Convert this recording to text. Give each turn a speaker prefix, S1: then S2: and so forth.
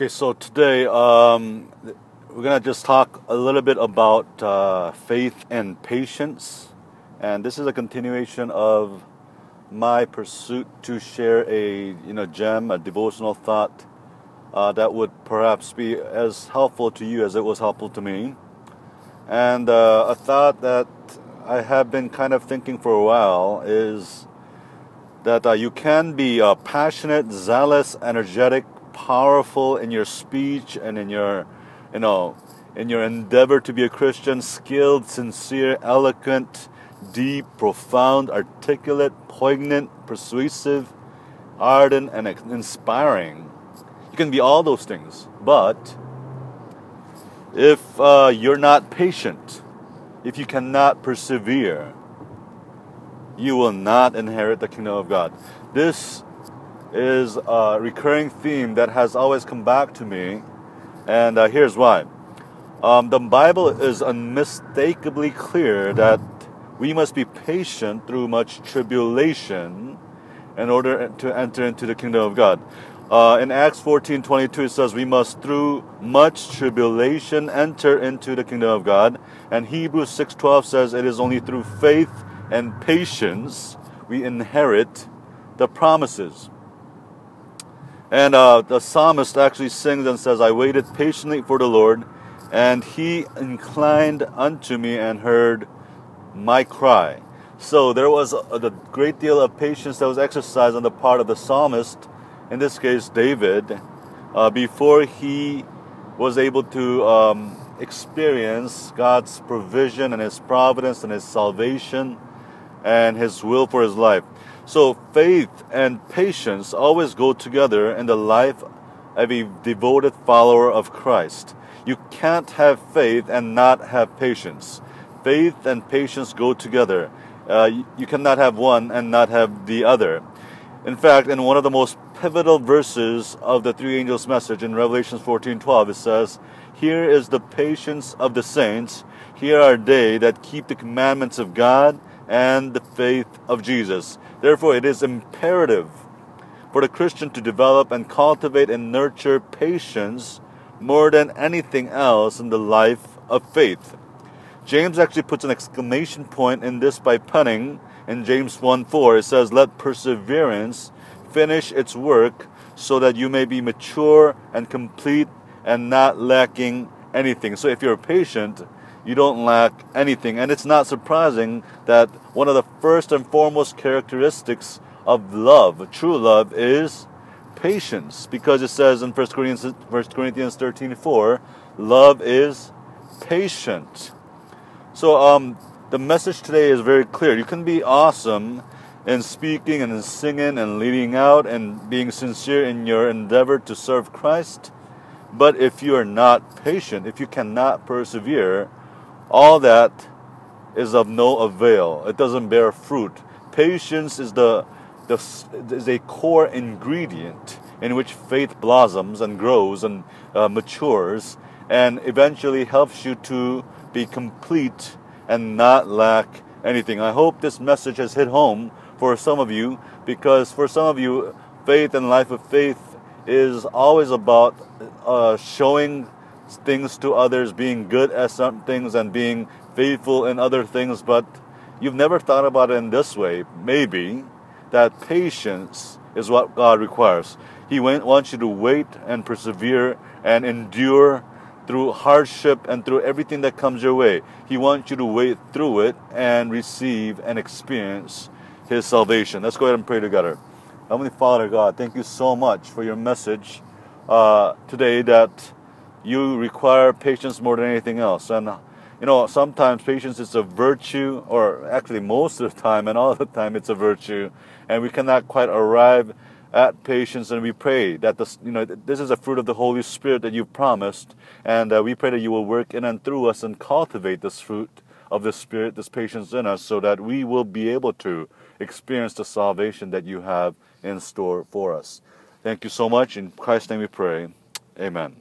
S1: Okay, so today um, we're gonna just talk a little bit about uh, faith and patience, and this is a continuation of my pursuit to share a you know gem, a devotional thought uh, that would perhaps be as helpful to you as it was helpful to me, and uh, a thought that I have been kind of thinking for a while is that uh, you can be uh, passionate, zealous, energetic, powerful in your speech and in your, you know, in your endeavor to be a Christian, skilled, sincere, eloquent, deep, profound, articulate, poignant, persuasive, ardent, and inspiring. You can be all those things, but if uh, you're not patient, if you cannot persevere, you will not inherit the kingdom of God. This is a recurring theme that has always come back to me, and uh, here's why. Um, the Bible is unmistakably clear that we must be patient through much tribulation in order to enter into the kingdom of God. Uh, in Acts 14 22, it says, We must through much tribulation enter into the kingdom of God. And Hebrews 6 12 says, It is only through faith and patience we inherit the promises. And uh, the psalmist actually sings and says, I waited patiently for the Lord, and he inclined unto me and heard my cry. So there was a, a great deal of patience that was exercised on the part of the psalmist, in this case David, uh, before he was able to um, experience God's provision and His providence and His salvation and His will for his life. So faith and patience always go together in the life of a devoted follower of Christ. You can't have faith and not have patience. Faith and patience go together. Uh, you cannot have one and not have the other. In fact, in one of the most pivotal verses of the three angels' message in Revelation 14:12, it says, "Here is the patience of the saints. Here are they that keep the commandments of God and the faith of Jesus. Therefore, it is imperative for the Christian to develop and cultivate and nurture patience more than anything else in the life of faith. James actually puts an exclamation point in this by punning in James 1 4. It says, Let perseverance finish its work so that you may be mature and complete and not lacking anything. So if you're patient, you don't lack anything. And it's not surprising that one of the first and foremost characteristics of love, true love, is patience. Because it says in 1 Corinthians, 1 Corinthians 13 4, love is patient. So um, the message today is very clear. You can be awesome in speaking and in singing and leading out and being sincere in your endeavor to serve Christ. But if you are not patient, if you cannot persevere, all that is of no avail. It doesn't bear fruit. Patience is the, the is a core ingredient in which faith blossoms and grows and uh, matures, and eventually helps you to be complete and not lack anything. I hope this message has hit home for some of you, because for some of you, faith and life of faith is always about uh, showing things to others, being good at some things and being faithful in other things, but you've never thought about it in this way, maybe, that patience is what God requires. He wants you to wait and persevere and endure through hardship and through everything that comes your way. He wants you to wait through it and receive and experience His salvation. Let's go ahead and pray together. Heavenly Father God, thank you so much for your message uh, today that you require patience more than anything else. And you know, sometimes patience is a virtue, or actually most of the time and all the time it's a virtue, and we cannot quite arrive at patience. And we pray that this, you know, this is a fruit of the Holy Spirit that you promised, and uh, we pray that you will work in and through us and cultivate this fruit of the Spirit, this patience in us, so that we will be able to experience the salvation that you have in store for us. Thank you so much. In Christ's name we pray. Amen.